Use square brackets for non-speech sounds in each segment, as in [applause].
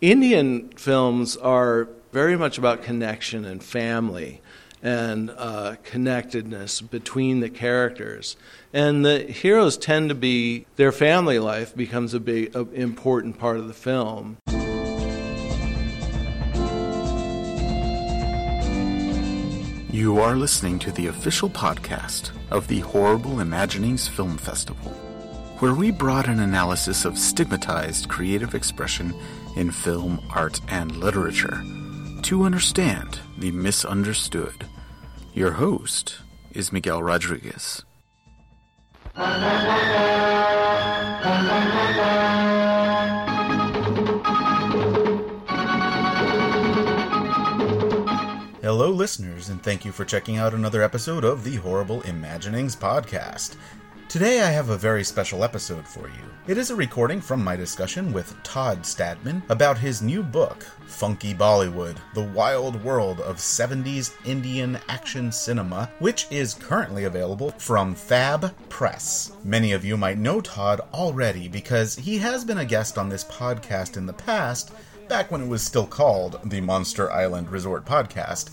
Indian films are very much about connection and family and uh, connectedness between the characters. And the heroes tend to be, their family life becomes a big, a important part of the film. You are listening to the official podcast of the Horrible Imaginings Film Festival, where we brought an analysis of stigmatized creative expression in film, art, and literature to understand the misunderstood. Your host is Miguel Rodriguez. Hello, listeners, and thank you for checking out another episode of the Horrible Imaginings podcast. Today I have a very special episode for you. It is a recording from my discussion with Todd Stadtman about his new book, Funky Bollywood The Wild World of 70s Indian Action Cinema, which is currently available from Fab Press. Many of you might know Todd already because he has been a guest on this podcast in the past, back when it was still called the Monster Island Resort Podcast,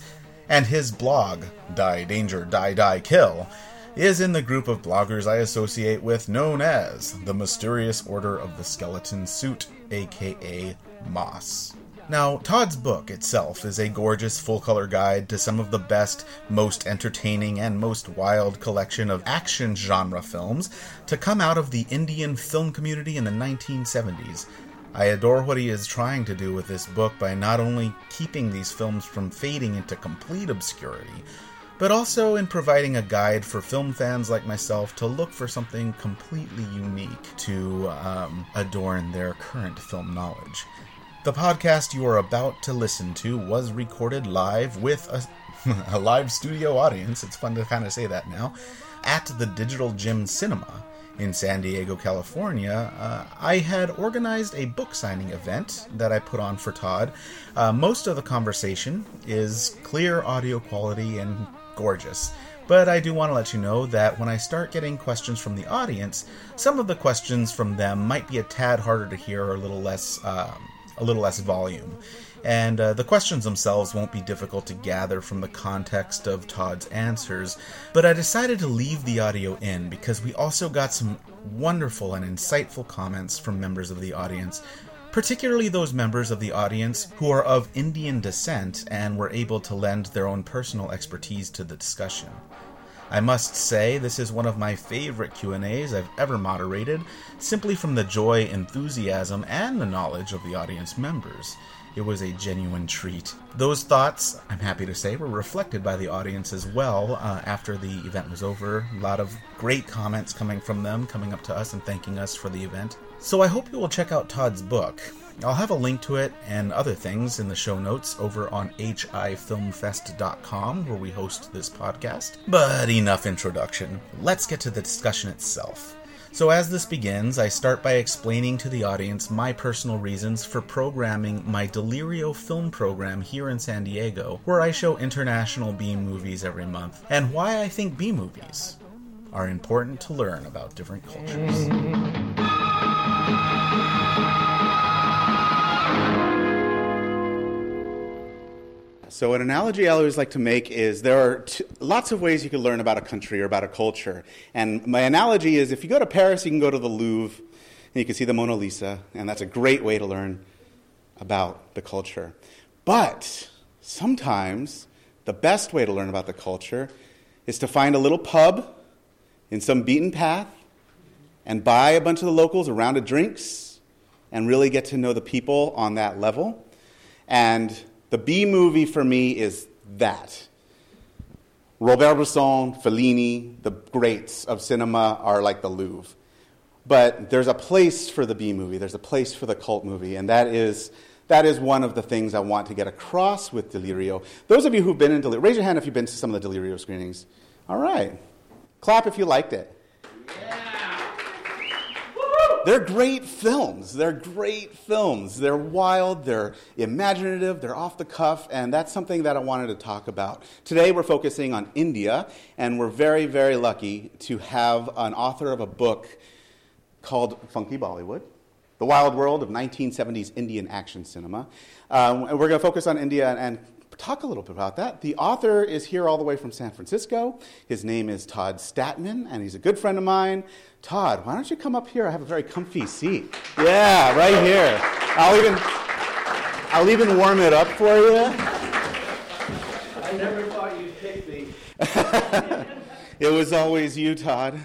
and his blog, Die Danger, Die Die Kill is in the group of bloggers I associate with known as the Mysterious Order of the Skeleton Suit, aka Moss. Now, Todd's book itself is a gorgeous full color guide to some of the best, most entertaining, and most wild collection of action genre films to come out of the Indian film community in the 1970s. I adore what he is trying to do with this book by not only keeping these films from fading into complete obscurity, but also in providing a guide for film fans like myself to look for something completely unique to um, adorn their current film knowledge. The podcast you are about to listen to was recorded live with a, [laughs] a live studio audience. It's fun to kind of say that now. At the Digital Gym Cinema in San Diego, California, uh, I had organized a book signing event that I put on for Todd. Uh, most of the conversation is clear audio quality and gorgeous. But I do want to let you know that when I start getting questions from the audience, some of the questions from them might be a tad harder to hear or a little less, um, a little less volume. And uh, the questions themselves won't be difficult to gather from the context of Todd's answers, but I decided to leave the audio in because we also got some wonderful and insightful comments from members of the audience particularly those members of the audience who are of Indian descent and were able to lend their own personal expertise to the discussion. I must say this is one of my favorite Q&As I've ever moderated, simply from the joy, enthusiasm, and the knowledge of the audience members. It was a genuine treat. Those thoughts, I'm happy to say, were reflected by the audience as well uh, after the event was over. A lot of great comments coming from them, coming up to us and thanking us for the event. So I hope you will check out Todd's book. I'll have a link to it and other things in the show notes over on hifilmfest.com where we host this podcast. But enough introduction. Let's get to the discussion itself. So, as this begins, I start by explaining to the audience my personal reasons for programming my Delirio film program here in San Diego, where I show international B movies every month, and why I think B movies are important to learn about different cultures. [laughs] So, an analogy I always like to make is there are t- lots of ways you can learn about a country or about a culture. And my analogy is if you go to Paris, you can go to the Louvre and you can see the Mona Lisa, and that's a great way to learn about the culture. But sometimes the best way to learn about the culture is to find a little pub in some beaten path and buy a bunch of the locals a round of drinks and really get to know the people on that level. And the B movie for me is that. Robert Bresson, Fellini, the greats of cinema are like the Louvre. But there's a place for the B movie, there's a place for the cult movie, and that is, that is one of the things I want to get across with Delirio. Those of you who've been in Delirio, raise your hand if you've been to some of the Delirio screenings. All right. Clap if you liked it. Yeah. They're great films. They're great films. They're wild, they're imaginative, they're off the cuff, and that's something that I wanted to talk about. Today we're focusing on India, and we're very, very lucky to have an author of a book called Funky Bollywood. The Wild World of 1970s Indian Action Cinema. Um, and we're going to focus on India and, and talk a little bit about that. The author is here all the way from San Francisco. His name is Todd Stadtman, and he's a good friend of mine. Todd, why don't you come up here? I have a very comfy seat. Yeah, right here. I'll even, I'll even warm it up for you. I never thought you'd pick me. [laughs] it was always you, Todd.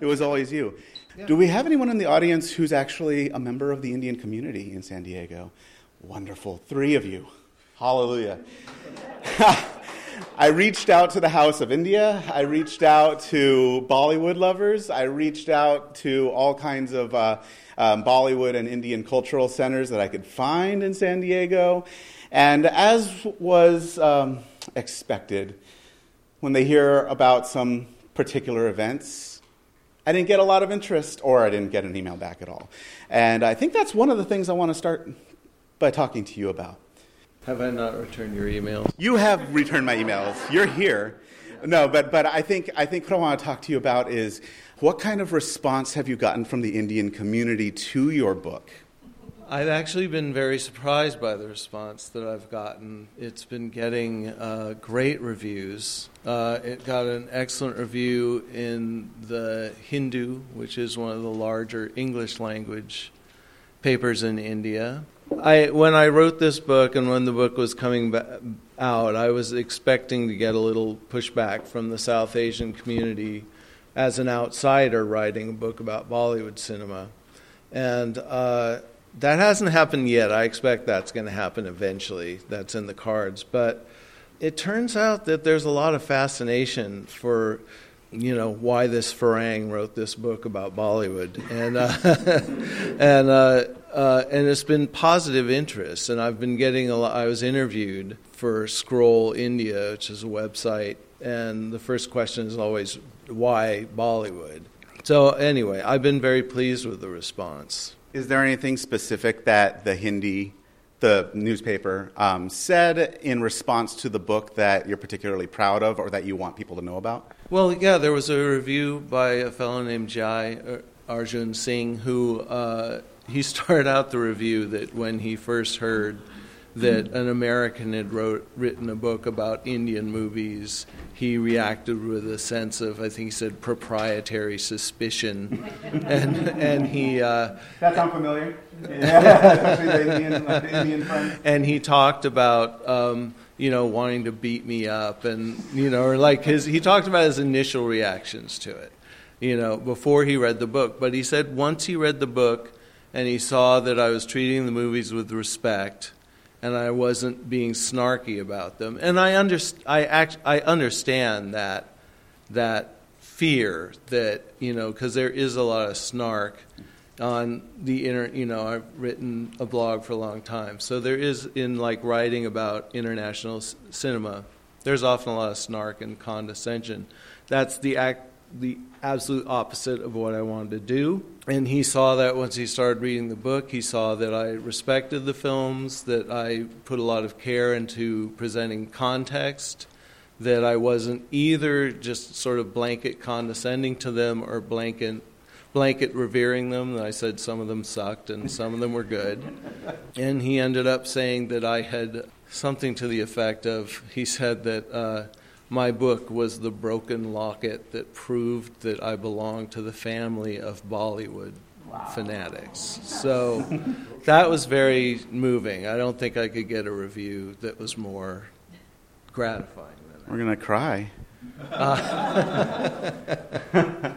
It was always you. Do we have anyone in the audience who's actually a member of the Indian community in San Diego? Wonderful. Three of you. Hallelujah. [laughs] I reached out to the House of India. I reached out to Bollywood lovers. I reached out to all kinds of uh, um, Bollywood and Indian cultural centers that I could find in San Diego. And as was um, expected, when they hear about some particular events, I didn't get a lot of interest or I didn't get an email back at all. And I think that's one of the things I want to start by talking to you about. Have I not returned your emails? You have returned my emails. You're here. No, but, but I, think, I think what I want to talk to you about is what kind of response have you gotten from the Indian community to your book? I've actually been very surprised by the response that I've gotten. It's been getting uh, great reviews. Uh, it got an excellent review in the Hindu, which is one of the larger English language papers in India. I when I wrote this book and when the book was coming out, I was expecting to get a little pushback from the South Asian community as an outsider writing a book about Bollywood cinema, and uh, that hasn't happened yet. I expect that's going to happen eventually. That's in the cards, but it turns out that there's a lot of fascination for you know why this Farang wrote this book about Bollywood, and uh, [laughs] and uh, uh, and it's been positive interest. And I've been getting a lot. I was interviewed for Scroll India, which is a website, and the first question is always why Bollywood. So anyway, I've been very pleased with the response. Is there anything specific that the Hindi the newspaper um, said in response to the book that you're particularly proud of or that you want people to know about? Well, yeah, there was a review by a fellow named Jai uh, Arjun Singh who uh, he [laughs] started out the review that when he first heard that an American had wrote, written a book about Indian movies, he reacted with a sense of, I think he said, proprietary suspicion, [laughs] and and he. Uh, that sounds familiar. [laughs] Yeah, the Indian, the Indian And he talked about. Um, you know, wanting to beat me up, and you know, or like his, he talked about his initial reactions to it, you know, before he read the book. But he said once he read the book, and he saw that I was treating the movies with respect, and I wasn't being snarky about them. And I, underst- I, act- I understand that, that fear that, you know, because there is a lot of snark on the internet. You know, I've written a blog for a long time. So there is, in like writing about international cinema, there's often a lot of snark and condescension. That's the act, the absolute opposite of what I wanted to do. And he saw that once he started reading the book. He saw that I respected the films, that I put a lot of care into presenting context, that I wasn't either just sort of blanket condescending to them or blanket blanket revering them. I said some of them sucked and some of them were good. And he ended up saying that I had something to the effect of he said that uh, my book was the broken locket that proved that I belonged to the family of Bollywood wow. fanatics. So that was very moving. I don't think I could get a review that was more gratifying than that. We're going to cry. Uh. [laughs]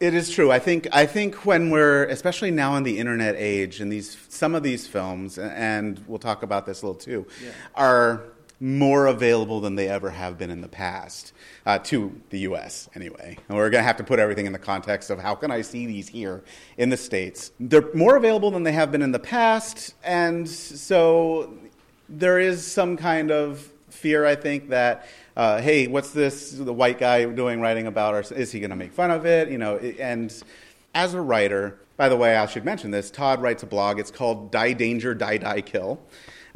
it is true. I think I think when we're especially now in the internet age and these some of these films and we'll talk about this a little too yeah. are more available than they ever have been in the past uh, to the U.S. Anyway, and we're going to have to put everything in the context of how can I see these here in the states. They're more available than they have been in the past, and so there is some kind of fear, I think, that uh, hey, what's this the white guy doing writing about, or is he going to make fun of it? You know, and as a writer, By the way, I should mention this. Todd writes a blog. It's called Die Danger, Die Die Kill.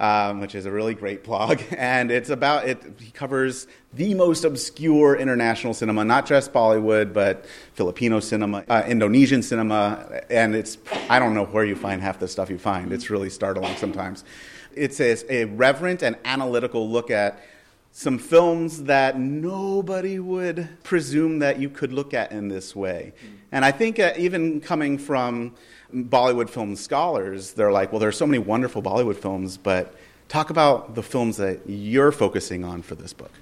Um, which is a really great blog, [laughs] and it's about it. He covers the most obscure international cinema, not just Bollywood, but Filipino cinema, uh, Indonesian cinema, and it's I don't know where you find half the stuff you find. It's really startling sometimes. It's a, a reverent and analytical look at some films that nobody would presume that you could look at in this way. And I think uh, even coming from Bollywood film scholars, they're like, well, there's so many wonderful Bollywood films, but talk about the films that you're focusing on for this book.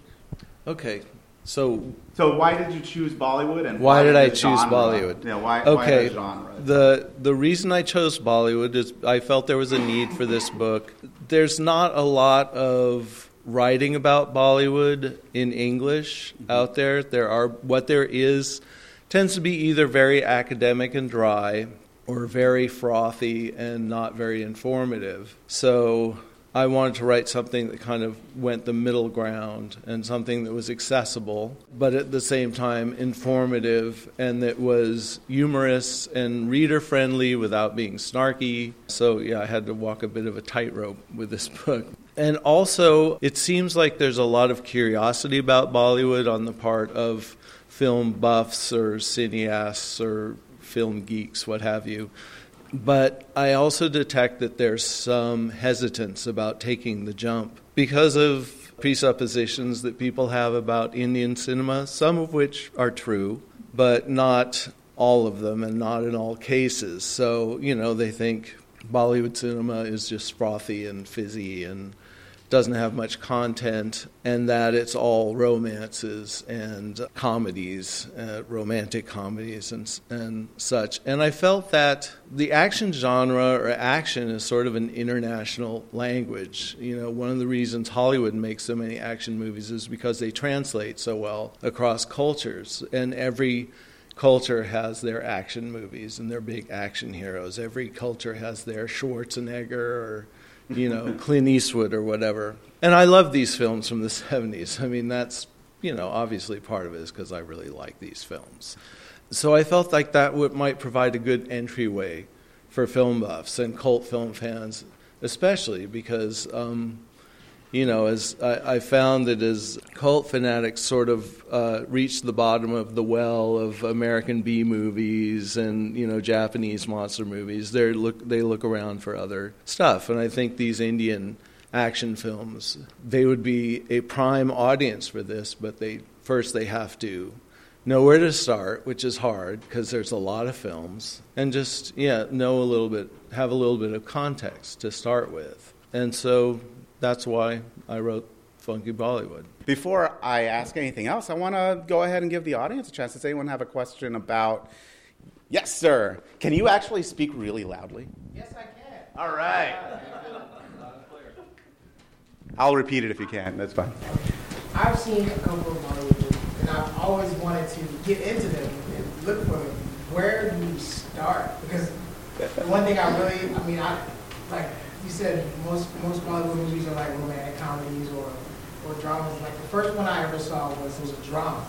Okay. So, so why did you choose Bollywood, and why, why did I choose genre? Bollywood? Yeah, why, okay. Why the the reason I chose Bollywood is I felt there was a need for this book. There's not a lot of writing about Bollywood in English mm-hmm. out there. There are what there is tends to be either very academic and dry or very frothy and not very informative. So I wanted to write something that kind of went the middle ground and something that was accessible, but at the same time informative and that was humorous and reader friendly without being snarky. So, yeah, I had to walk a bit of a tightrope with this [laughs] book. And also, it seems like there's a lot of curiosity about Bollywood on the part of film buffs or cineasts or film geeks, what have you. But I also detect that there's some hesitance about taking the jump because of presuppositions that people have about Indian cinema, some of which are true, but not all of them and not in all cases. So, you know, they think Bollywood cinema is just frothy and fizzy and doesn't have much content, and that it's all romances and comedies, uh, romantic comedies and, and such. And I felt that the action genre or action is sort of an international language. You know, one of the reasons Hollywood makes so many action movies is because they translate so well across cultures, and every culture has their action movies and their big action heroes. Every culture has their Schwarzenegger or you know, Clint Eastwood or whatever. And I love these films from the [laughs] 70s. I mean, that's, you know, obviously part of it is because I really like these films. So I felt like that would, might provide a good entryway for film buffs and cult film fans, especially because um, you know, as I, I, found that as cult fanatics sort of uh, reach the bottom of the well of American B movies and you know Japanese monster movies, they look they look around for other stuff, and I think these Indian action films they would be a prime audience for this, but they first they have to know where to start, which is hard because there's a lot of films, and just yeah know a little bit, have a little bit of context to start with, and so that's why I wrote Funky Bollywood. Before I ask anything else, I want to go ahead and give the audience a chance. Does anyone have a question about? Yes, sir. Can you actually speak really loudly? Yes, I can. All right. I'll repeat it if you can. That's fine. I've seen a couple of Bollywood and I've always wanted to get into them and look for them. Where do you start? Because the one thing I really, I mean, I like you said most most Bollywood movies are like romantic comedies or or dramas. Like the first one I ever saw was was a drama.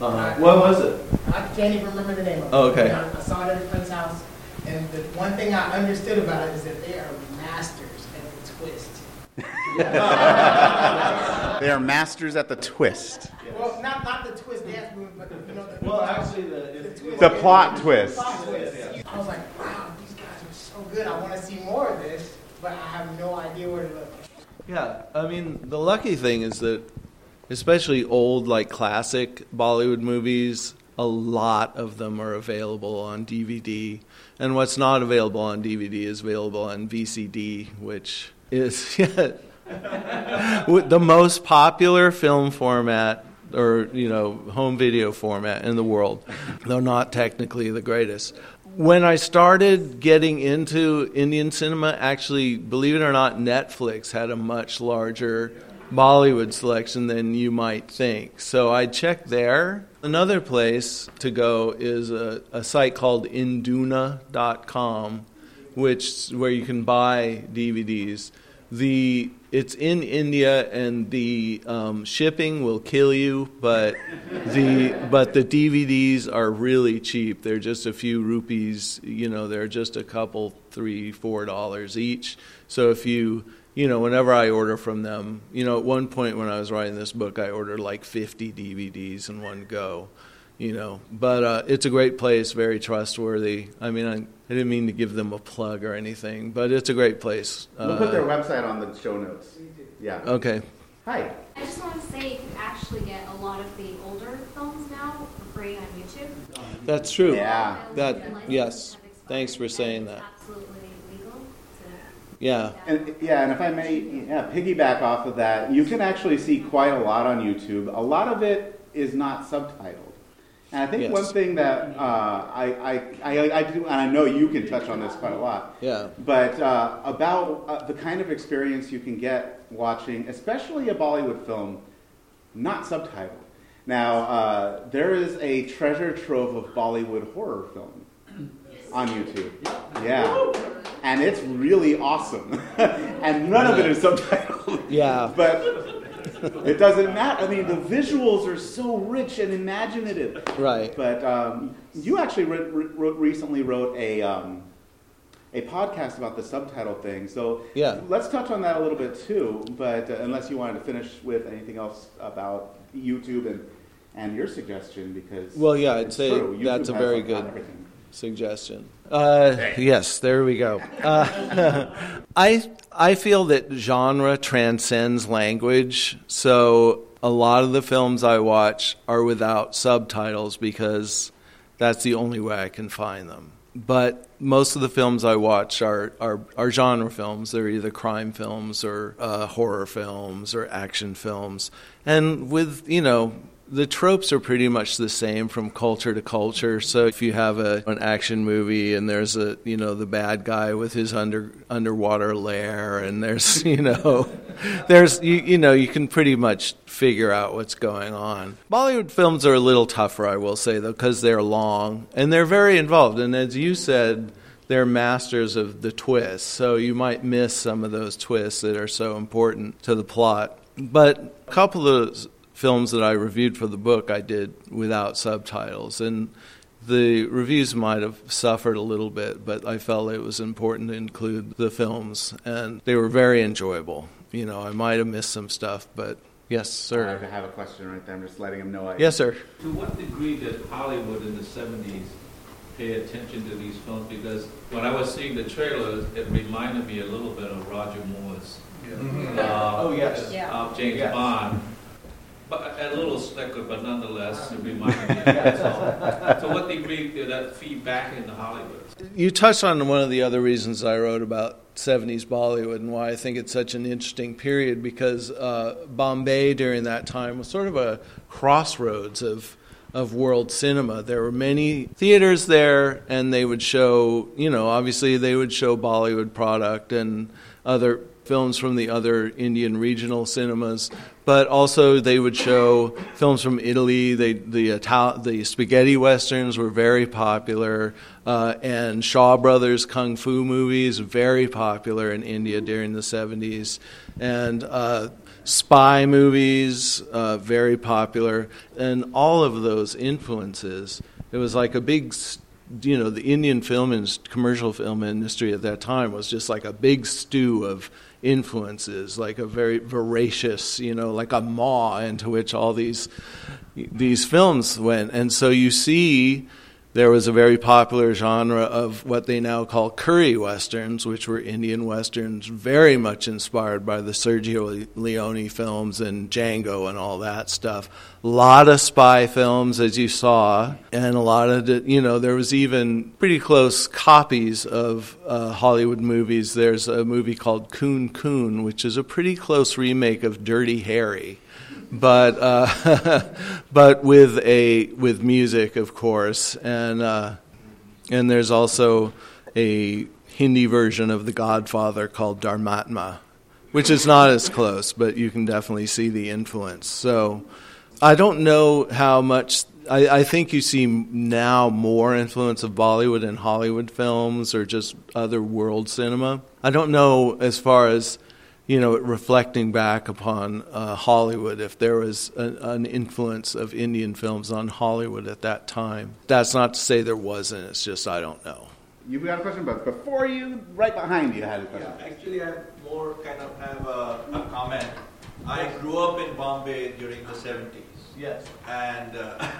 Uh-huh. I, what was it? I can't even remember the name of it. Oh, okay. I, I, saw it at a friend's house, and the one thing I understood about it is that they are masters at the twist. [laughs] they are masters at the twist. Well, not not the twist dance movie, but you know the, well, actually the, the, twist. the plot twist. The plot twist. I was like, wow, these guys are so good. I want to see more of this but I have no idea where to look. Yeah, I mean, the lucky thing is that, especially old, like classic Bollywood movies, a lot of them are available on DVD. And what's not available on DVD is available on VCD, which is [laughs] the most popular film format or you know home video format in the world, though not technically the greatest when I started getting into Indian cinema, actually, believe it or not, Netflix had a much larger Bollywood selection than you might think. So I checked there. Another place to go is a, a site called Induna.com, which where you can buy DVDs. the it's in India and the um, shipping will kill you, but the but the DVDs are really cheap. They're just a few rupees. You know, they're just a couple, three, four dollars each. So if you you know, whenever I order from them, you know, at one point when I was writing this book, I ordered like 50 DVDs in one go you know. But uh, it's a great place, very trustworthy. I mean, I, I, didn't mean to give them a plug or anything, but it's a great place. We'll uh, put their website on the show notes. Yeah. Okay. Hi. I just want to say you can actually get a lot of the older films now for free on YouTube. That's true. Yeah. That yes. Thanks for saying that. Absolutely legal. Yeah. And, yeah, and if I may yeah, piggyback off of that, you can actually see quite a lot on YouTube. A lot of it is not subtitled. And I think yes. one thing that uh, I, I, I, I, do, and I know you can touch on this quite a lot. Yeah. But uh, about uh, the kind of experience you can get watching, especially a Bollywood film, not subtitled. Now, uh, there is a treasure trove of Bollywood horror film on YouTube. Yeah. And it's really awesome. [laughs] and none of it is subtitled. Yeah. But it doesn't matter. I mean, the visuals are so rich and imaginative. Right. But um, you actually wrote, wrote, recently wrote a um, a podcast about the subtitle thing. So yeah. let's touch on that a little bit too. But uh, unless you wanted to finish with anything else about YouTube and and your suggestion, because well, yeah, I'd say that's a very good suggestion. Uh, yes, there we go. Uh, [laughs] I I feel that genre transcends language, so a lot of the films I watch are without subtitles because that's the only way I can find them. But most of the films I watch are, are, are genre films. They're either crime films or uh, horror films or action films. And with, you know, the tropes are pretty much the same from culture to culture. So if you have a, an action movie and there's a you know the bad guy with his under underwater lair and there's [laughs] you know there's you, you know you can pretty much figure out what's going on. Bollywood films are a little tougher, I will say though, because they're long and they're very involved. And as you said. They're masters of the twists, so you might miss some of those twists that are so important to the plot. But a couple of films that I reviewed for the book, I did without subtitles. And the reviews might have suffered a little bit, but I felt it was important to include the films, and they were very enjoyable. You know, I might have missed some stuff, but yes, sir. I have a question right there. I'm just letting him know. I yes, sir. To what degree did Hollywood in the 70s pay attention to these films? Because when I was seeing the trailer, it reminded me a little bit of Roger Moore's. Yeah. Uh, oh, yes. Yeah. Uh, James yes. Bond. But a little slicker, but nonetheless, it reminded me of that. So, what degree did that feed back into Hollywood? You touched on one of the other reasons I wrote about 70s Bollywood and why I think it's such an interesting period because uh, Bombay during that time was sort of a crossroads of of world cinema. There were many theaters there, and they would show, you know, obviously they would show Bollywood product and other films from the other Indian regional cinemas, but also they would show films from Italy. They, the Ital- the spaghetti westerns were very popular, uh, and Shaw Brothers kung fu movies very popular in India during the 70s, and uh, spy movies uh, very popular, and all of those influences. It was like a big you know, the Indian film and commercial film industry at that time was just like a big stew of influences, like a very voracious, you know, like a maw into which all these these films went. And so you see there was a very popular genre of what they now call curry westerns, which were Indian westerns, very much inspired by the Sergio Leone films and Django and all that stuff. A lot of spy films, as you saw, and a lot of, you know, there was even pretty close copies of uh, Hollywood movies. There's a movie called Khoon Khoon, which is a pretty close remake of Dirty Harry but uh, [laughs] but with a with music, of course, and uh, and there's also a Hindi version of The Godfather called Dharmatma, which is not as close, but you can definitely see the influence. So I don't know how much. I, I think you see now more influence of Bollywood and Hollywood films or just other world cinema. I don't know as far as you know, reflecting back upon uh, Hollywood, if there was a, an influence of Indian films on Hollywood at that time. That's not to say there wasn't, it's just I don't know. You've got a question, but before you, right behind you, had a question. Yeah, actually, I more kind of have a, a comment. I grew up in Bombay during the 70s. Yes. And uh,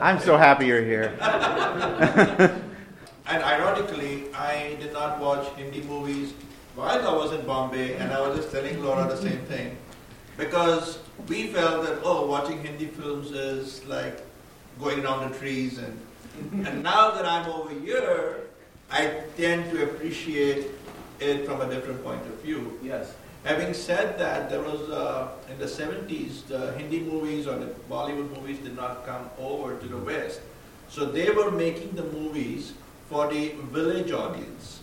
I'm so happy you're here. [laughs] and ironically, I did not watch Hindi movies while I was in Bombay, and I was just telling Laura the same thing. Because we felt that, oh, watching Hindi films is like going around the trees. And, and now that I'm over here, I tend to appreciate it from a different point of view. Yes. Having said that, there was uh, in the 70s, the Hindi movies or the Bollywood movies did not come over to the West. So they were making the movies for the village audience,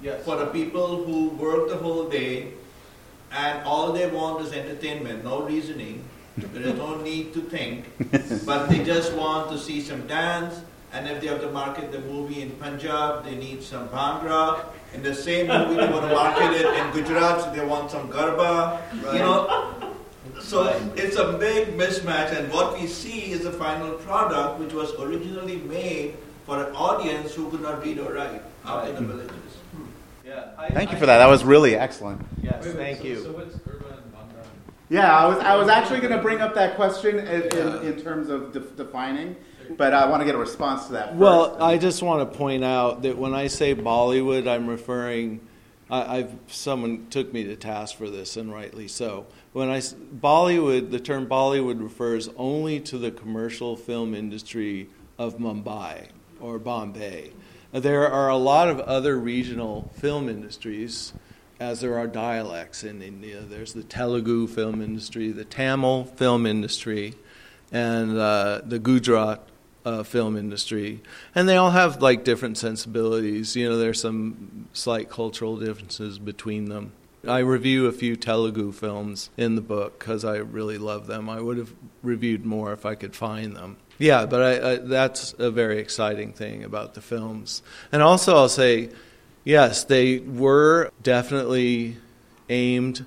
Yes. for the people who work the whole day and all they want is entertainment, no reasoning. There is no need to think, [laughs] but they just want to see some dance. And if they have to market the movie in Punjab, they need some Bhangra. In the same movie, they want to market it in Gujarat, so they want some Garba. You know, so it's a big mismatch. And what we see is the final product, which was originally made for an audience who could not read or write out in the villages. Hmm. Yeah. Thank you for that. That was really excellent. Yes, thank you. So what's urban and Yeah, I was, I was actually going to bring up that question in, Yeah. in, in terms of de- defining, but I want to get a response to that first. Well, I just want to point out that when I say Bollywood, I'm referring. I, I've someone took me to task for this, and rightly so. When I Bollywood, the term Bollywood refers only to the commercial film industry of Mumbai or Bombay. There are a lot of other regional film industries, as there are dialects in India. There's the Telugu film industry, the Tamil film industry, and uh, the Gujarat uh, film industry, and they all have like different sensibilities. You know, there's some slight cultural differences between them. I review a few Telugu films in the book because I really love them. I would have reviewed more if I could find them. Yeah, but I, I, that's a very exciting thing about the films. And also, I'll say, yes, they were definitely aimed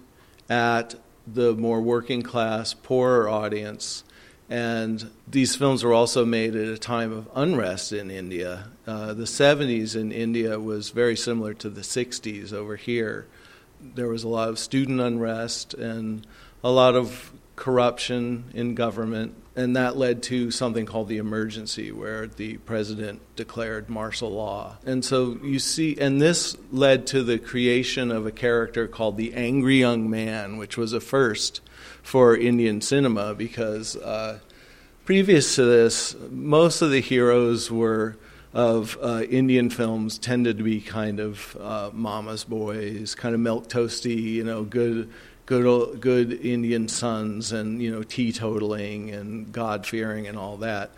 at the more working class, poorer audience. And these films were also made at a time of unrest in India. Uh, the 70s in India was very similar to the 60s over here. There was a lot of student unrest and a lot of corruption in government, and that led to something called the emergency, where the president declared martial law. And so you see, and this led to the creation of a character called the angry young man, which was a first for Indian cinema because uh, previous to this, most of the heroes were of uh, Indian films tended to be kind of uh, mama's boys, kind of milk toasty, you know, good, good, good Indian sons, and you know, teetotaling and God fearing and all that.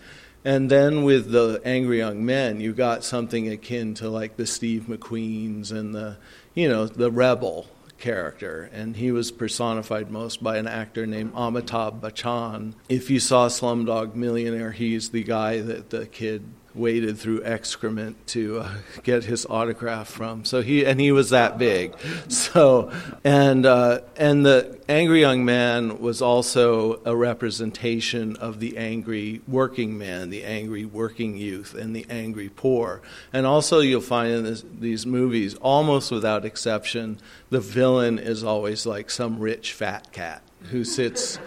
And then with the angry young men, you got something akin to like the Steve McQueens and the, you know, the rebel character, and he was personified most by an actor named Amitabh Bachchan. If you saw Slumdog Millionaire, he's the guy that the kid waded through excrement to uh, get his autograph from. So he and he was that big. So and uh, and the angry young man was also a representation of the angry working man, the angry working youth, and the angry poor. And also you'll find in this, these movies, almost without exception, the villain is always like some rich fat cat who sits.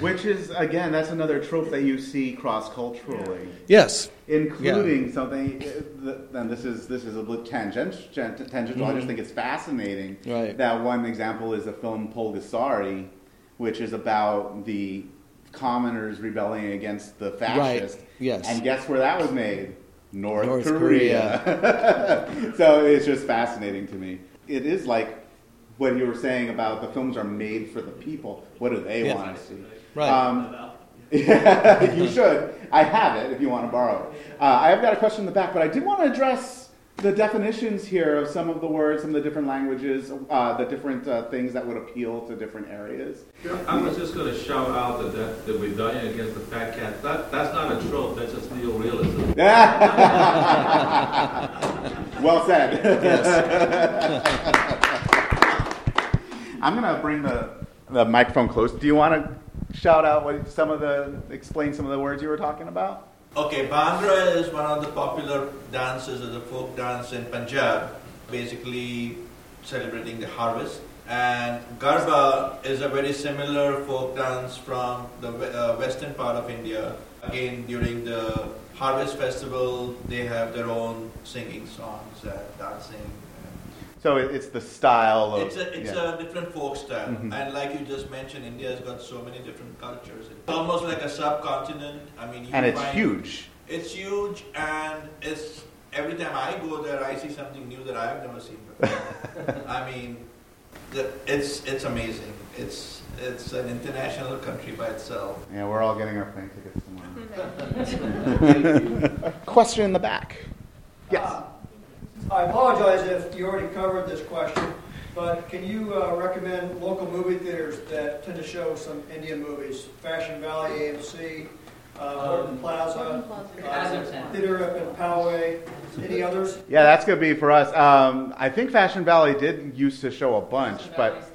Which is again, that's another trope that you see cross culturally, Yes. including something. uh, And this is this is a bit tangent, gen- tangential. I just Mhm. think it's fascinating. Right. That one example is the film Pulgasari, which is about the commoners rebelling against the fascists. Yes. And guess where that was made? North, North Korea. [laughs] so it's just fascinating to me. It is like what you were saying about the films are made for the people. What do they Yeah. want to see? Right. Um, yeah, [laughs] you should. I have it if you want to borrow it. Uh, I've got a question in the back, but I did want to address the definitions here of some of the words, some of the different languages, uh, the different uh, things that would appeal to different ares. I was just going to shout out that, that the rebellion against the fat cat, that, that's not a trope, that's just neorealism. [laughs] well said. [laughs] I'm gonna bring the the microphone close. Do you want to shout out what some of the explain some of the words you were talking about? Okay, Bhangra is one of the popular dances of the folk dance in Punjab, basically celebrating the harvest. And Garba is a very similar folk dance from the uh, western part of India. Again, during the harvest festival, they have their own singing songs and dancing. So it- it's the style of It's a, it's yeah. a different folk style. Mhm. And like you just mentioned, India has got so many different cultures. It's almost like a subcontinent. I mean, you and it's find- huge. It's huge, and it's every time I go there, I see something new that I've never seen before. [laughs] I mean, the, it's it's amazing. It's it's an international country by itself. Yeah, we're all getting our plane tickets tomorrow. [laughs] [laughs] Question in the back. Yes. Uh, I apologize if you already covered this question, but can you uh, recommend local movie theaters that tend to show some Indian movies? Fashion Valley, AMC, uh, Horton Plaza, uh, Theater up in Poway, any others? Yeah, that's gonna be for us. Um, I think Fashion Valley did used to show a bunch, but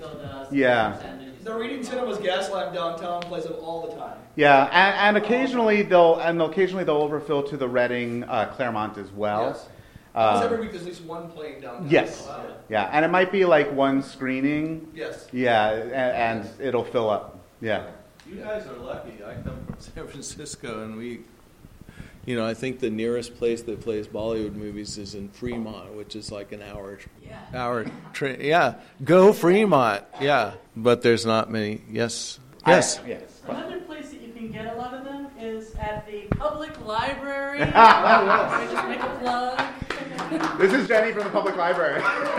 yeah. The Reading Cinemas Gaslamp downtown plays them all the time. yeah, and, and occasionally they'll and occasionally they'll overfill to the Reading uh, Clairemont as well. Yes. Almost Uh, every week there's at least one playing downtown. yes. Wow. yeah, and it might be like one screening. Yes. Yeah, and, and it'll fill up. Yeah. You guys are lucky. I come from [laughs] San Francisco, and we, you know, I think the nearest place that plays Bollywood movies is in Fremont, which is like an hour, yeah. hour train. Yeah, go Fremont. Yeah, but there's not many. Yes, yes. I- yes. Another place that you can get a lot of them is at the public library. [laughs] I just make a plug. This is Jenny from the public library. I'm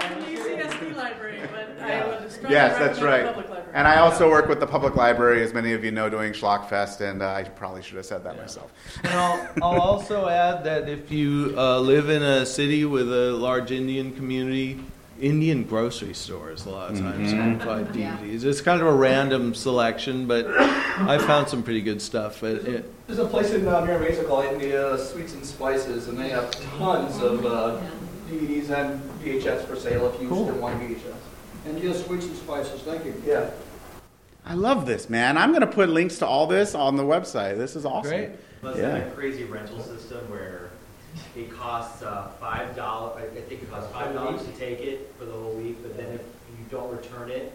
from the UCSD library, but I would strongly yes, that's recommend the right. public library. And I also work with the public library, as many of you know, doing Schlockfest, and uh, I probably should have said that myself. And I'll, I'll also add that if you uh, live in a city with a large Indian community, Indian grocery stores a lot of times Mhm. provide Yeah. DVDs. It's kind of a random selection, but I found some pretty good stuff. It, it, There's a place in uh, Mira Mesa called India Sweets and Spices, and they have tons of uh, DVDs and VHS for sale if you Cool. still want VHS. India Sweets and Spices, thank you. Yeah. I love this, man. I'm going to put links to all this on the website. This is awesome. Great. Plus, Yeah. a crazy rental system where it costs uh, five dollars. I I think it costs five dollars to take it for the whole week. But then if you don't return it,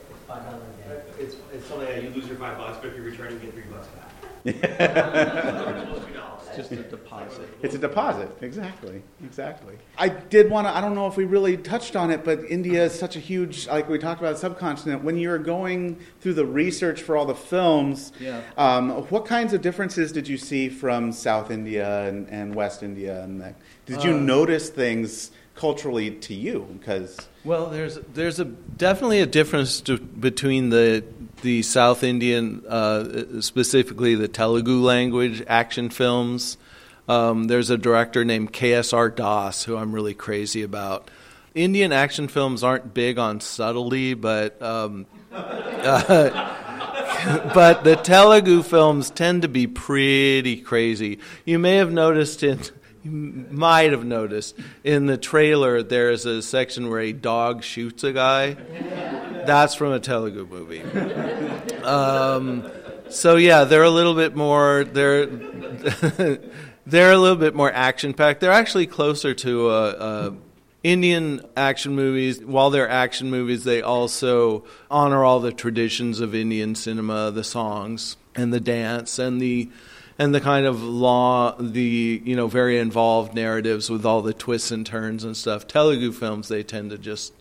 it's it's it's something that you lose your five bucks. But if you return it, you get three bucks back. [laughs] Two dollars. Just a deposit. It's a deposit. Exactly. Exactly. I did want to, I don't know if we really touched on it, but India is such a huge, like we talked about, subcontinent. When you were going through the research for all the films, Yeah. um, what kinds of differences did you see from South India and, and West India? And that? Did you Uh, notice things culturally to you? Because Well, there's there's a definitely a difference to, between the the South Indian, uh, specifically the Telugu language action films. Um, there's a director named KSR Das who I'm really crazy about. Indian action films aren't big on subtlety, but um, [laughs] uh, [laughs] but the Telugu films tend to be pretty crazy. You may have noticed in might have noticed in the trailer there's a section where a dog shoots a guy. That's from a Telugu movie. Um, so yeah, they're a little bit more they're [laughs] they're a little bit more action packed. They're actually closer to a, a Indian action movies. While they're action movies, they also honor all the traditions of Indian cinema, the songs and the dance and the and the kind of law, the you know very involved narratives with all the twists and turns and stuff. Telugu films they tend to just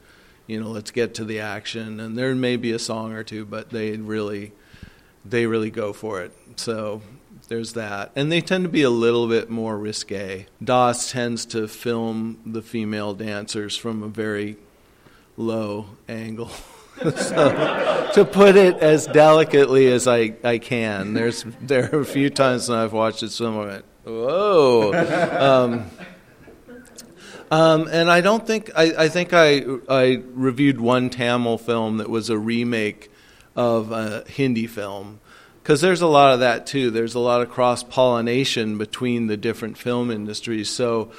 you know let's get to the action, and there may be a song or two, but they really they really go for it. So there's that, and they tend to be a little bit more risque. Das tends to film the female dancers from a very low angle. [laughs] [laughs] so, to put it as delicately as I, I can, there's there are a few times when I've watched it, so I whoa. Um, um, and I don't think I, I think I I reviewed one Tamil film that was a remake of a Hindi film because there's a lot of that too. There's a lot of cross pollination between the different film industries. So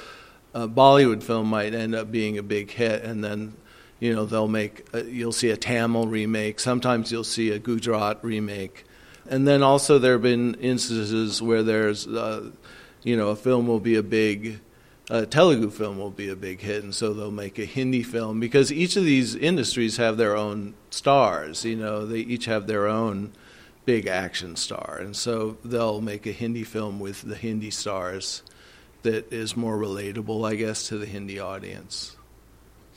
a Bollywood film might end up being a big hit, and then you know they'll make a, you'll see a Tamil remake. Sometimes you'll see a Gujarat remake, and then also there have been instances where there's uh, you know a film will be a big a Telugu film will be a big hit, and so they'll make a Hindi film because each of these industries have their own stars. You know, they each have their own big action star, and so they'll make a Hindi film with the Hindi stars that is more relatable, I guess, to the Hindi audience.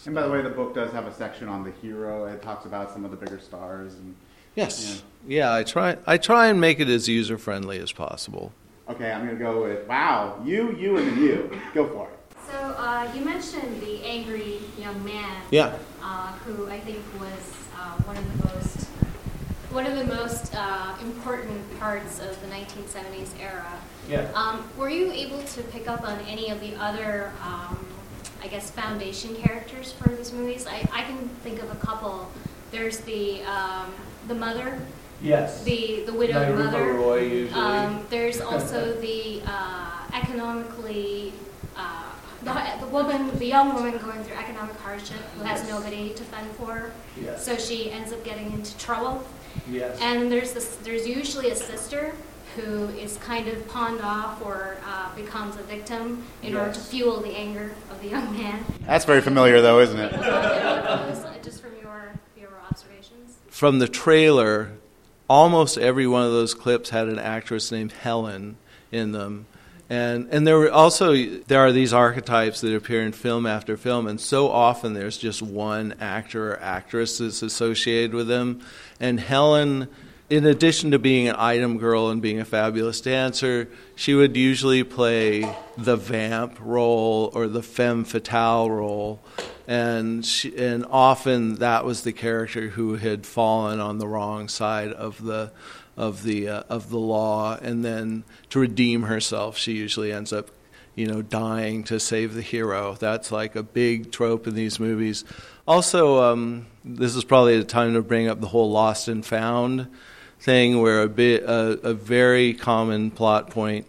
And by the way, the book does have a section on the hero. It talks about some of the bigger stars. And, yes, yeah. yeah, I try. I try and make it as user friendly as possible. Okay, I'm going to go with wow, you, you, and you. Go for it. So uh, you mentioned the angry young man. Yeah. Uh, who I think was uh, one of the most one of the most uh, important parts of the 1970s era. Yeah. Um, were you able to pick up on any of the other, um, I guess, foundation characters for these movies? I, I can think of a couple. There's the um, the mother Yes. the the widowed Nirupa mother. Roy, usually. Um, there's [laughs] also the uh, economically uh, the, the woman, the young woman going through economic hardship who has Yes. nobody to fend for. Yes. So she ends up getting into trouble. Yes. And there's this, there's usually a sister who is kind of pawned off or uh, becomes a victim in order to fuel the anger of the young man. That's very familiar, though, isn't it? Just from your your observations. From the trailer, almost every one of those clips had an actress named Helen in them. And, and there were also there are these archetypes that appear in film after film, and so often there's just one actor or actress that's associated with them. And Helen, in addition to being an item girl and being a fabulous dancer, she would usually play the vamp role or the femme fatale role, and she, and often that was the character who had fallen on the wrong side of the of the uh, of the law, and then to redeem herself, she usually ends up, you know, dying to save the hero. That's like a big trope in these movies. Also, um, this is probably the time to bring up the whole lost and found thing, where a bit a, a very common plot point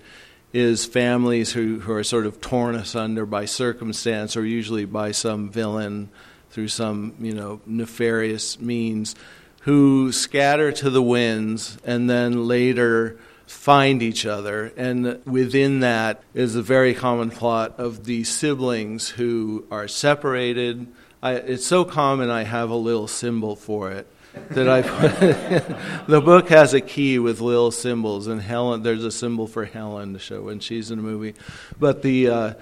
is families who, who are sort of torn asunder by circumstance or usually by some villain through some you know nefarious means who scatter to the winds and then later find each other. And within that is a very common plot of the siblings who are separated. I, it's so common i have a little symbol for it that I put. [laughs] the book has a key with little symbols, and Helen. There's a symbol for Helen to show when she's in a movie, but the uh,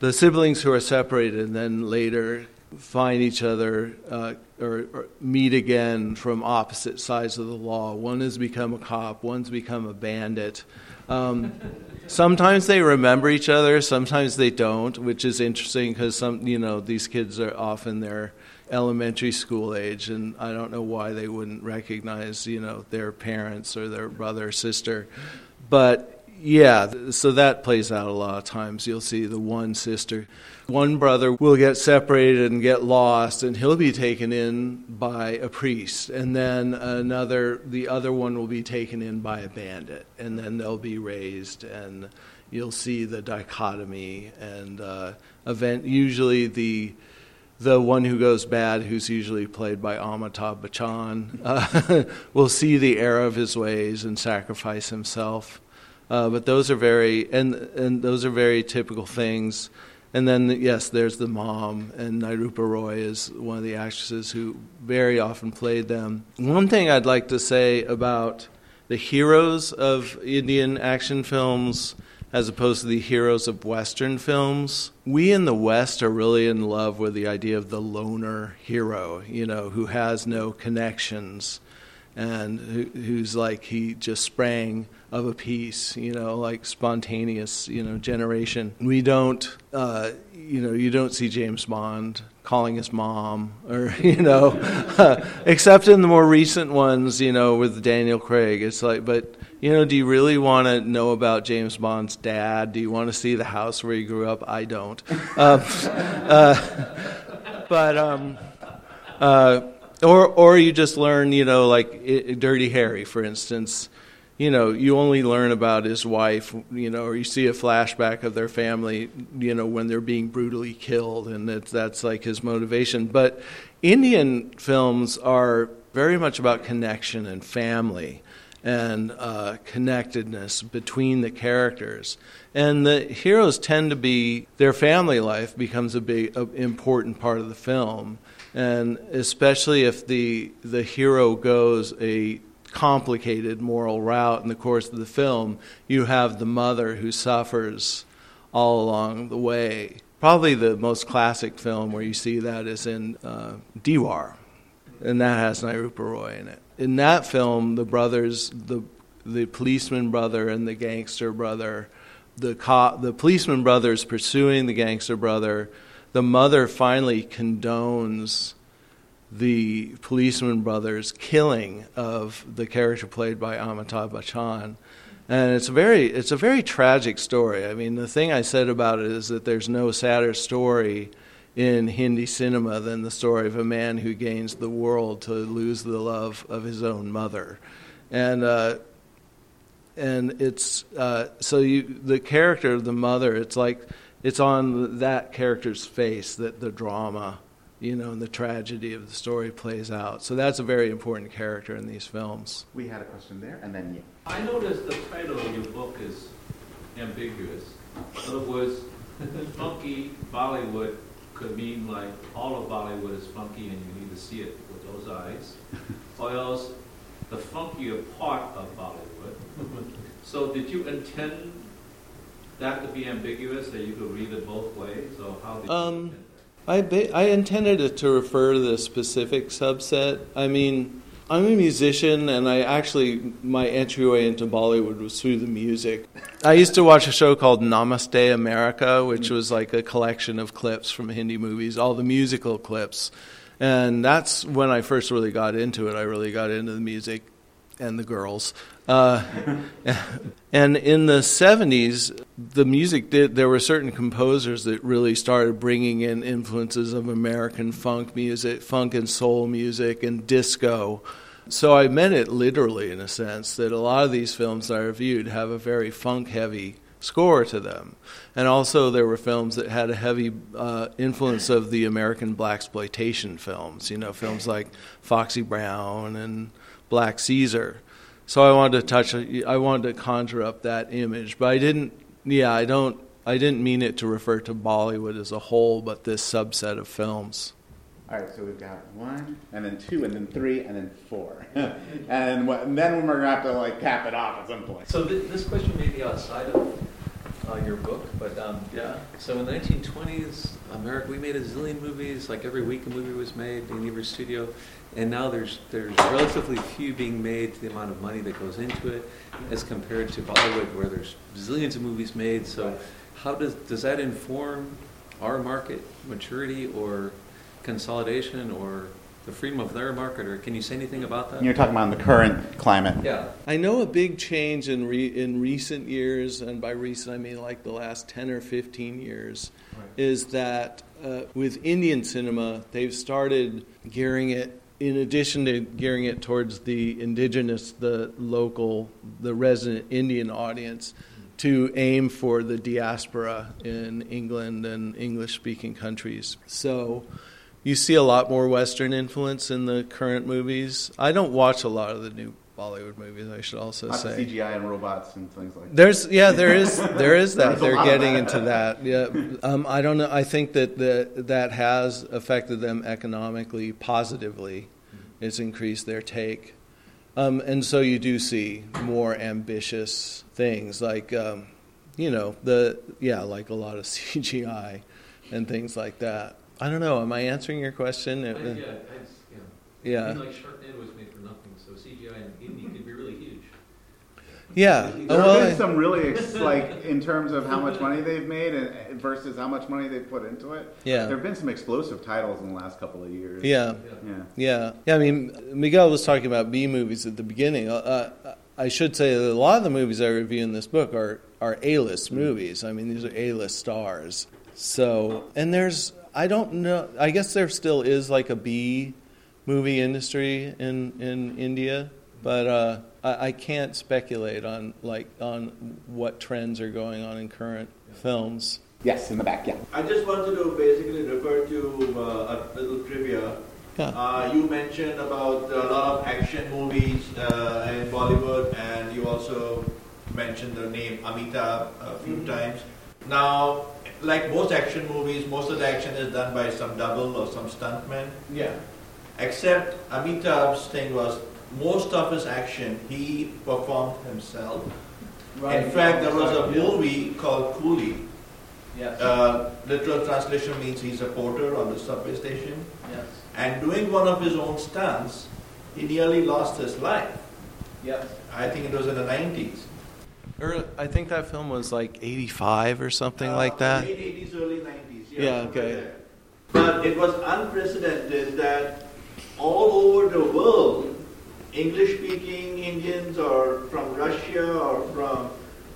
the siblings who are separated and then later find each other uh, or, or meet again from opposite sides of the law. One has become a cop. One's become a bandit. Um, sometimes they remember each other. Sometimes they don't, which is interesting because some you know these kids are often their elementary school age, and I don't know why they wouldn't recognize, you know, their parents or their brother or sister. But yeah, so that plays out a lot of times. You'll see the one sister, one brother will get separated and get lost, and he'll be taken in by a priest, and then another, the other one will be taken in by a bandit, and then they'll be raised, and you'll see the dichotomy and uh, event. Usually the the one who goes bad, who's usually played by Amitabh Bachchan, uh, [laughs] will see the error of his ways and sacrifice himself. Uh, but those are very and and those are very typical things. And then yes, there's the mom, and Nirupa Roy is one of the actresses who very often played them. One thing I'd like to say about the heroes of Indian action films as opposed to the heroes of Western films. We in the West are really in love with the idea of the loner hero, you know, who has no connections and who, who's like he just sprang of a piece, you know, like spontaneous, you know, generation. We don't, uh, you know, you don't see James Bond calling his mom, or [laughs] you know, [laughs] except in the more recent ones, you know, with Daniel Craig. It's like, but you know, do you really want to know about James Bond's dad? Do you want to see the house where he grew up? I don't. Um, [laughs] uh, but um, uh, or or you just learn, you know, like i Dirty Harry, for instance. You know, you only learn about his wife, you know, or you see a flashback of their family, you know, when they're being brutally killed, and that's that's like his motivation. But Indian films are very much about connection and family and uh, connectedness between the characters. And the heroes tend to be, their family life becomes a big, a important part of the film. And especially if the, the hero goes a complicated moral route in the course of the film, you have the mother who suffers all along the way. Probably the most classic film where you see that is in uh, Deewaar, and that has Nirupa Roy in it. In that film, the brothers, the the policeman brother and the gangster brother, the cop, the policeman brother is pursuing the gangster brother. The mother finally condones the policeman brother's killing of the character played by Amitabh Bachchan. And it's a very it's a very tragic story. I mean, the thing I said about it is that there's no sadder story in Hindi cinema than the story of a man who gains the world to lose the love of his own mother. And uh, and it's uh, so you the character of the mother. It's like it's on that character's face that the drama you know, and the tragedy of the story plays out. So that's a very important character in these films. We had a question there, and then you. I noticed the title of your book is ambiguous. In other words, [laughs] funky Bollywood could mean like all of Bollywood is funky and you need to see it with those eyes, or else the funkier part of Bollywood. [laughs] so did you intend that to be ambiguous, that you could read it both ways, or how did um, you I, I intended it to refer to the specific subset. I mean, I'm a musician, and I actually, my entryway into Bollywood was through the music. I used to watch a show called Namaste America, which was like a collection of clips from Hindi movies, all the musical clips. And that's when I first really got into it. I really got into the music and the girls. Uh, [laughs] and in the 70s, the music did, there were certain composers that really started bringing in influences of American funk music, funk and soul music, and disco. So I meant it literally in a sense that a lot of these films that I reviewed have a very funk heavy score to them. And also, there were films that had a heavy uh, influence of the American blaxploitation films. You know, films like Foxy Brown and Black Caesar. So I wanted to touch. I wanted to conjure up that image, but I didn't. Yeah, I don't. I didn't mean it to refer to Bollywood as a whole, but this subset of films. All right, so we've got one, and then two, and then three, and then four, [laughs] and, what, and then we're gonna have to like cap it off at some point. So th- this question may be outside of uh, your book, but um, yeah. So in the 1920s, America, we made a zillion movies. Like every week, a movie was made in every studio, and now there's there's relatively few being made to the amount of money that goes into it, as compared to Bollywood, where there's zillions of movies made. So, how does does that inform our market maturity or consolidation or the freedom of their market? Or can you say anything about that? You're talking about the current climate. Yeah. I know a big change in re, in recent years, and by recent I mean like the last ten or fifteen years, is that uh, with Indian cinema they've started gearing it. In addition to gearing it towards the indigenous, the local, the resident Indian audience, to aim for the diaspora in England and English speaking countries. So you see a lot more Western influence in the current movies. I don't watch a lot of the new Bollywood movies. I should also Lots of say CGI and robots and things like that. there's yeah there is [laughs] there is that There's they're getting that. into that yeah um, I don't know I think that the, that has affected them economically positively it's increased their take um, and so you do see more ambitious things like um, you know the yeah like a lot of [laughs] CGI and things like that I don't know am I answering your question I, yeah, I yeah. Yeah. I mean, like Sharknado was made for nothing, so CGI in Hindi could be really huge. Yeah There well, have been some really ex- like in terms of how much money they've made and versus how much money they've put into it. Yeah. there have been some explosive titles in the last couple of years. yeah yeah. Yeah, yeah. I mean, Miguel was talking about B movies at the beginning. Uh, uh, I should say that a lot of the movies I review in this book are are A list movies. I mean, these are A list stars. So, and there's I don't know. I guess there still is like a B movie industry in in India, but uh, I, I can't speculate on like on what trends are going on in current films. Yes, in the back. Yeah. I just wanted to basically refer to uh, a little trivia. Yeah. Uh, you mentioned about a lot of action movies uh, in Bollywood, and you also mentioned the name Amitabh a few Mm-hmm. times. Now, like most action movies, most of the action is done by some double or some stuntman. Yeah. Except Amitabh's thing was most of his action he performed himself. Right. In fact, there was a movie called Coolie. Yes. Uh, literal translation means he's a porter on the subway station. Yes. And doing one of his own stunts, he nearly lost his life. Yes. I think it was in the 90s. Or I think that film was like 85 or something Uh, like that. Late 80s, early 90s. Yeah, somewhere okay. there. But it was unprecedented that all over the world, English speaking Indians or from Russia or from,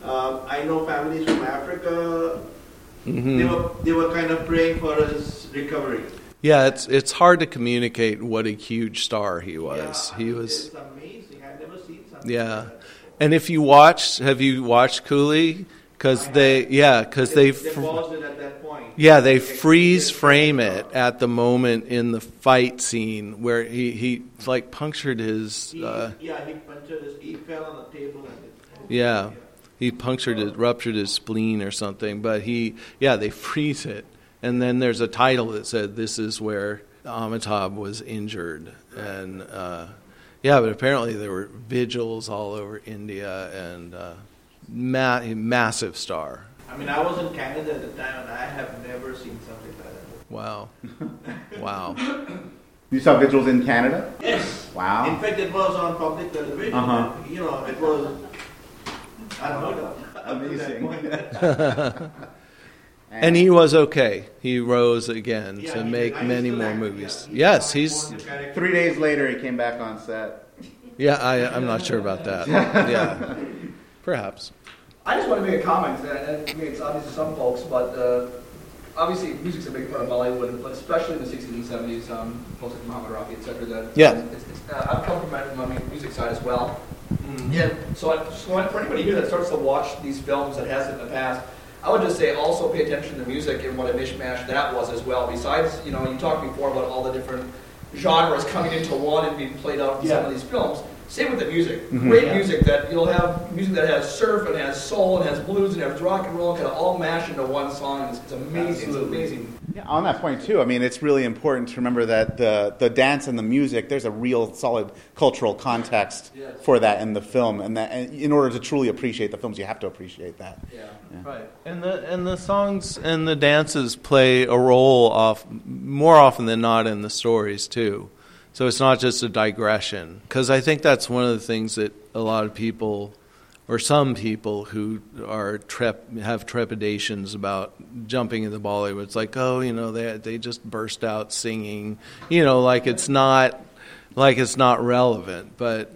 uh, I know families from Africa, Mhm. they, were, they were kind of praying for his recovery. Yeah, it's it's hard to communicate what a huge star he was. Yeah, he was amazing. I've never seen something yeah. like. And if you watch, have you watched Coolie? Because they yeah, because they. They fr- paused it at that point. Yeah, they freeze frame it at the moment in the fight scene where he, he like punctured his uh, yeah, he punctured his, he fell on the table and it, yeah he punctured his ruptured his spleen or something. But he yeah they [laughs] freeze it and then there's a title that said this is where Amitabh was injured and uh, yeah, but apparently there were vigils all over India and uh, ma- massive star. I mean, I was in Canada at the time, and I have never seen something like that. Wow, [laughs] wow. You saw Vigils in Canada? Yes. Wow. In fact, it was on public television. Uh-huh. You know, it was. I don't know. Amazing. [laughs] [laughs] And he was okay. He rose again Yeah, to make did. Many more movies. yeah. Yes, he's. performed the character. Three days later, he came back on set. Yeah, I, I'm not sure about that. Yeah, perhaps. I just want to make a comment, and and I mean, it's obvious to some folks, but uh, obviously music's a big part of Bollywood, but especially in the 60s and 70s, um, folks like Muhammad Rafi, et cetera. That, Yeah. It's, it's, uh, I've come from my, my music side as well. Yeah. So, I, so for anybody here that starts to watch these films that hasn't in the past, I would just say also pay attention to music and what a mishmash that was as well. Besides, you know, you talked before about all the different genres coming into one and being played out in some of these films. Same with the music. Mhm. Great Yeah. music that you'll have music that has surf and has soul and has blues and has rock and roll kind of all mashed into one song. It's, it's amazing. Absolutely. It's amazing. Yeah, on that point too, I mean, it's really important to remember that the the dance and the music, there's a real solid cultural context Yes. for that in the film, and that and in order to truly appreciate the films, you have to appreciate that. Yeah. Right, and the and the songs and the dances play a role off more often than not in the stories too. So it's not just a digression. Because I think that's one of the things that a lot of people, or some people who are trep have trepidations about jumping into Bollywood. It's like, oh, you know, they they just burst out singing, you know, like it's not like it's not relevant. But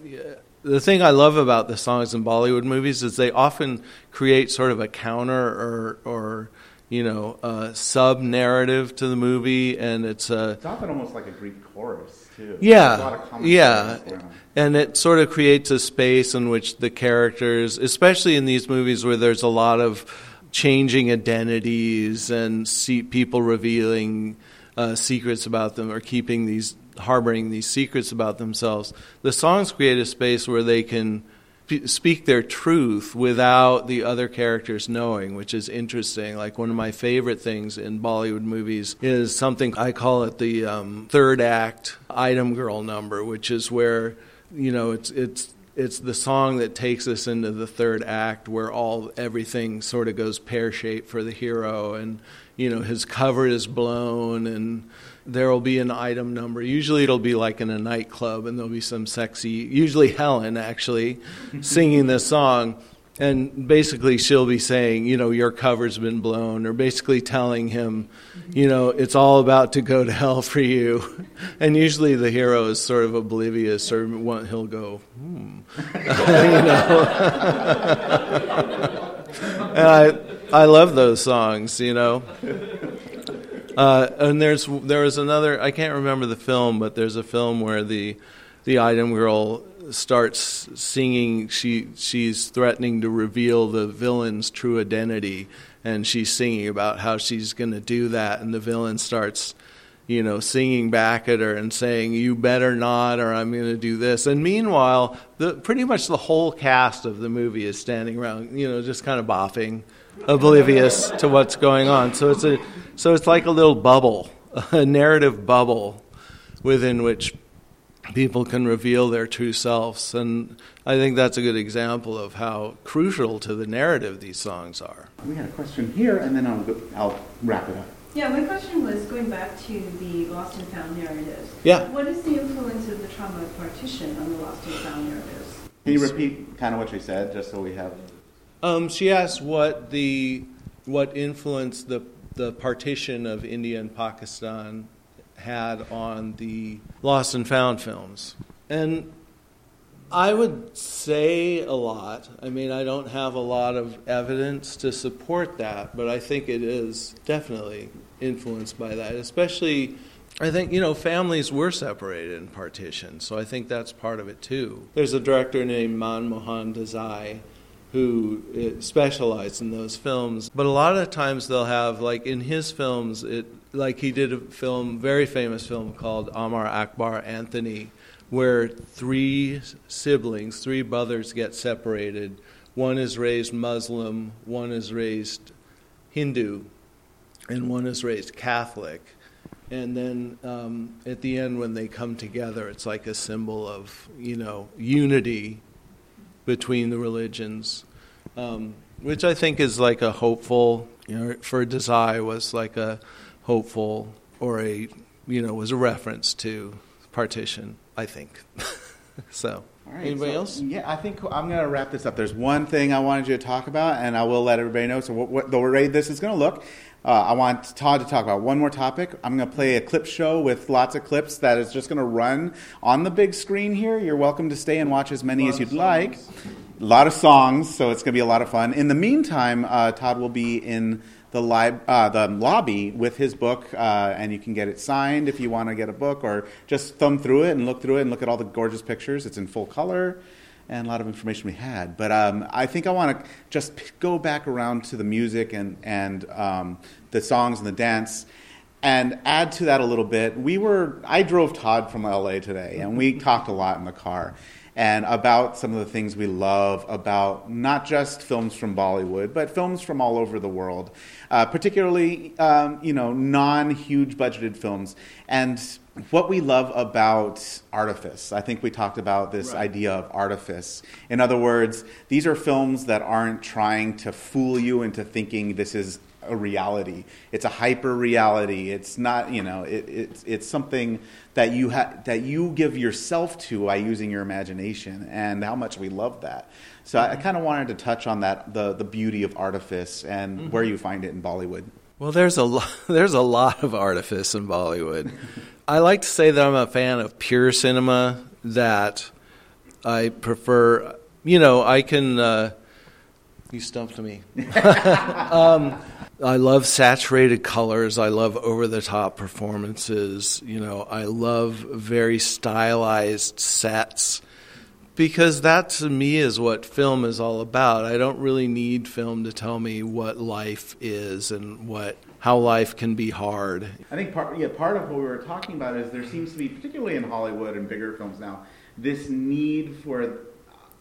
the thing I love about the songs in Bollywood movies is they often create sort of a counter or or you know a sub narrative to the movie, and it's a It's often almost like a Greek chorus too. yeah, a lot of yeah, and it sort of creates a space in which the characters, especially in these movies where there's a lot of changing identities and see people revealing uh, secrets about them or keeping these harboring these secrets about themselves. The songs create a space where they can speak their truth without the other characters knowing, which is interesting. Like one of my favorite things in Bollywood movies is something I call it the um, third act item girl number, which is where you know it's it's it's the song that takes us into the third act where all everything sort of goes pear shaped for the hero and you know his cover is blown and there will be an item number. Usually it'll be like in a nightclub and there'll be some sexy usually helen actually [laughs] singing this song. And basically she'll be saying you know your cover's been blown or basically telling him you know it's all about to go to hell for you. [laughs] And usually the hero is sort of oblivious or he'll go hmm. [laughs] You know? And I, I love those songs you know uh, and there's there was another I can't remember the film, but there's a film where the the item girl starts singing. She she's threatening to reveal the villain's true identity, and she's singing about how she's going to do that. And the villain starts, you know, singing back at her and saying, "You better not," or "I'm going to do this." And meanwhile, the pretty much the whole cast of the movie is standing around, you know, just kind of boffing, oblivious to what's going on. So it's a, so it's like a little bubble, [laughs] a narrative bubble, within which people can reveal their true selves. And I think that's a good example of how crucial to the narrative these songs are. We had a question here, and then I'll, go, I'll wrap it up. Yeah, my question was going back to the lost and found narratives. Yeah. What is the influence of the trauma of partition on the lost and found narratives? Can you repeat kind of what you said, just so we have? Um, she asked what the what influence the the partition of India and Pakistan had on the lost and found films, and I would say a lot. I mean, I don't have a lot of evidence to support that, but I think it is definitely influenced by that. Especially, I think, you know, families were separated in partition, so I think that's part of it too. There's a director named Manmohan Desai who uh, specialized in those films, but a lot of times they'll have, like in his films, it like he did a film, very famous film called Amar Akbar Anthony where three siblings, three brothers get separated. One is raised Muslim, one is raised Hindu, and one is raised Catholic. And then um, at the end, when they come together, it's like a symbol of, you know, unity between the religions, um, which I think is like a hopeful, you know, for Desai was like a hopeful or a, you know, was a reference to partition. I think. [laughs] so. Right, Anybody so, else? Yeah, I think I'm going to wrap this up. There's one thing I wanted you to talk about, and I will let everybody know. So, what, what the way this is going to look, uh, I want Todd to talk about one more topic. I'm going to play a clip show with lots of clips that is just going to run on the big screen here. You're welcome to stay and watch as many as you'd like. A lot of songs, so it's going to be a lot of fun. In the meantime, uh, Todd will be in the, li- uh, the lobby with his book, uh, and you can get it signed if you want to get a book, or just thumb through it and look through it and look at all the gorgeous pictures. It's in full color and a lot of information we had. But um, I think I want to just go back around to the music and, and um, the songs and the dance and add to that a little bit. We were, I drove Todd from LA today, and we talked a lot in the car and about some of the things we love about not just films from Bollywood, but films from all over the world, uh, particularly um, you know non-huge budgeted films, and what we love about artifice. I think we talked about this right. idea of artifice. In other words, these are films that aren't trying to fool you into thinking this is a reality. It's a hyper reality. It's not, you know, it, it's it's something that you ha- that you give yourself to by using your imagination, and how much we love that. So I, I kind of wanted to touch on that, the the beauty of artifice and mm-hmm. where you find it in Bollywood. Well, there's a lot, [laughs] there's a lot of artifice in Bollywood. I like to say that I'm a fan of pure cinema. That I prefer. You know, I can. Uh, you stumped me. [laughs] um, I love saturated colors. I love over the top performances. You know, I love very stylized sets because that to me is what film is all about. I don't really need film to tell me what life is and what how life can be hard. I think part yeah, part of what we were talking about is there seems to be particularly in Hollywood and bigger films now this need for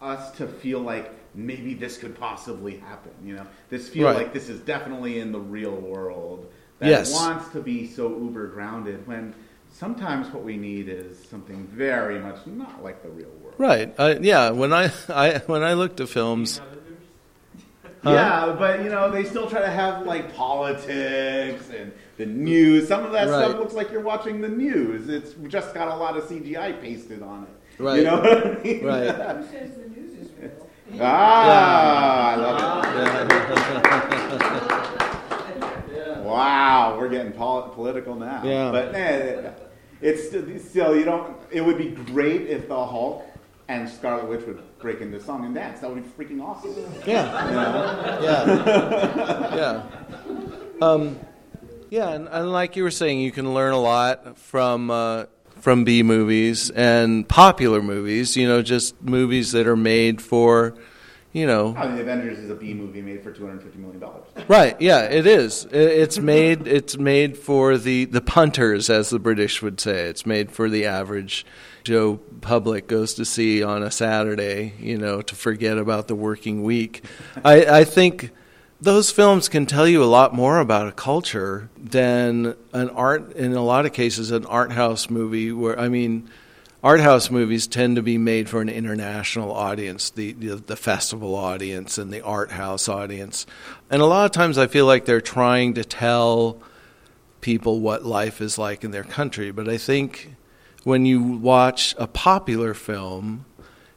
us to feel like maybe this could possibly happen. You know, this feel right. like this is definitely in the real world that yes. wants to be so uber grounded when sometimes what we need is something very much not like the real world. Right. Uh, yeah. When I, I when I look to films. Huh? Yeah, but you know they still try to have like politics and the news. Some of that right. stuff looks like you're watching the news. It's just got a lot of CGI pasted on it. Right. You know what I mean? Right. [laughs] Who says the news is real? Ah, I love it. [laughs] Wow, we're getting pol- political now. Yeah. But eh, it's still, still, you don't. It would be great if the Hulk and Scarlet Witch would break into song and dance. That would be freaking awesome. Yeah. You know? Yeah. yeah. Um, yeah, and, and, like you were saying, you can learn a lot from. Uh, from B movies and popular movies, you know, just movies that are made for, you know, I mean, the Avengers is a B movie made for two hundred fifty million dollars. Right. Yeah, it is. It's made. It's made for the the punters, as the British would say. It's made for the average Joe public goes to see on a Saturday. You know, to forget about the working week. I, I think those films can tell you a lot more about a culture than an art. In a lot of cases, an art house movie. Where I mean. Art house movies tend to be made for an international audience, the, the the festival audience and the art house audience. And a lot of times I feel like they're trying to tell people what life is like in their country. But I think when you watch a popular film,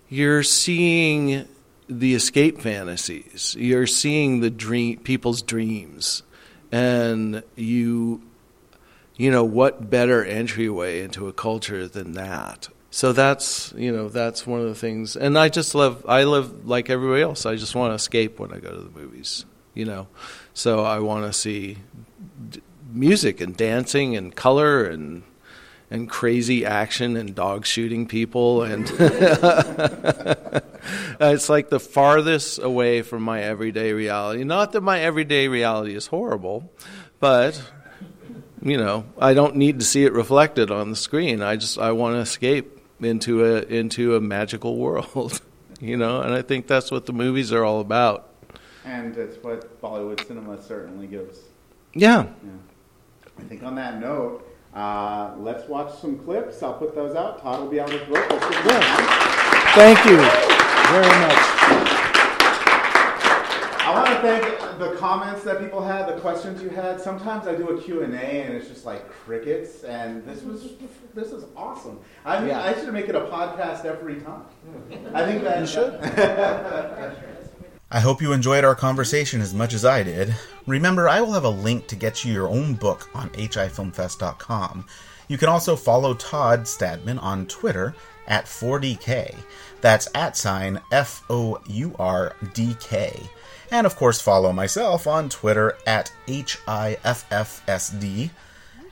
you're seeing the escape fantasies. You're seeing the dream people's dreams. And you you know, what better entryway into a culture than that? So that's you know that's one of the things, and I just love I live like everybody else. I just want to escape when I go to the movies, you know. So I want to see d- music and dancing and color and and crazy action and dog shooting people and [laughs] it's like the farthest away from my everyday reality. Not that my everyday reality is horrible, but you know, I don't need to see it reflected on the screen. I just I want to escape into a into a magical world, [laughs] you know, and I think that's what the movies are all about. And it's what Bollywood cinema certainly gives. Yeah. I think on that note, uh, let's watch some clips. I'll put those out. Todd will be book. Let's get going. Thank you very much. I want to thank the comments that people had, the questions you had. Sometimes I do a Q&A and it's just like crickets, and this was this is awesome. I mean, Yeah. I should make it a podcast every time. I think that You should. [laughs] I hope you enjoyed our conversation as much as I did. Remember, I will have a link to get you your own book on hifilmfest.com. You can also follow Todd Stadtman on Twitter at 4DK. That's at sign F O U R D K. And of course, follow myself on Twitter at HIFFSD.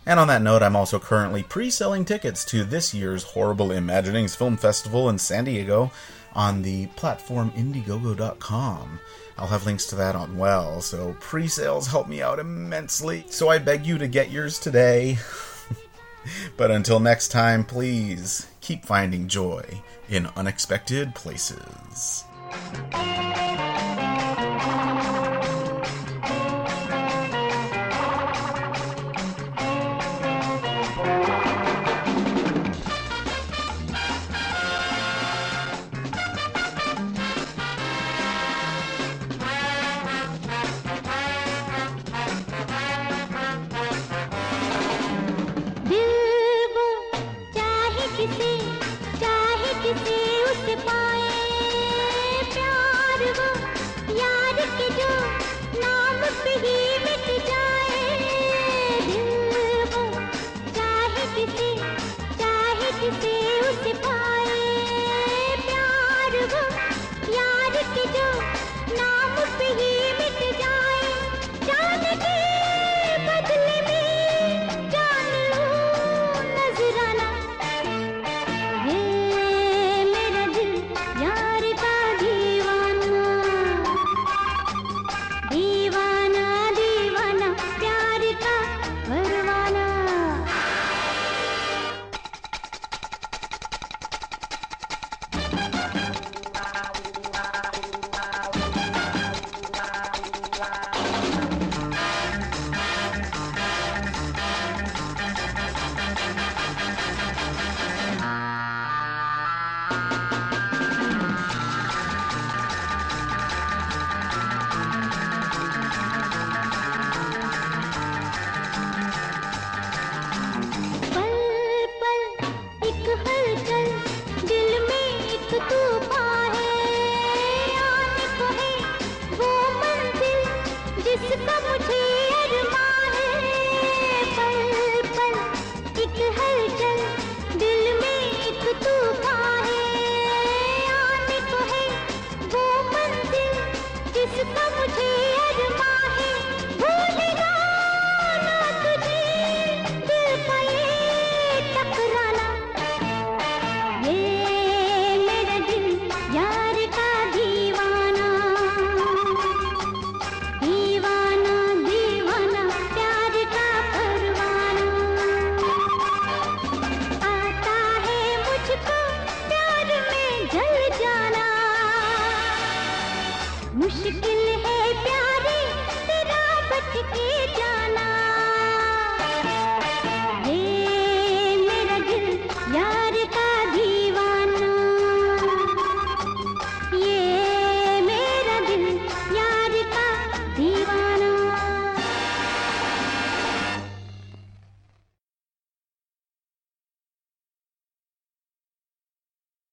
And on that note, I'm also currently pre selling tickets to this year's Horrible Imaginings Film Festival in San Diego on the platform Indiegogo.com. I'll have links to that on well, so pre sales help me out immensely. So I beg you to get yours today. [laughs] but until next time, please keep finding joy in unexpected places.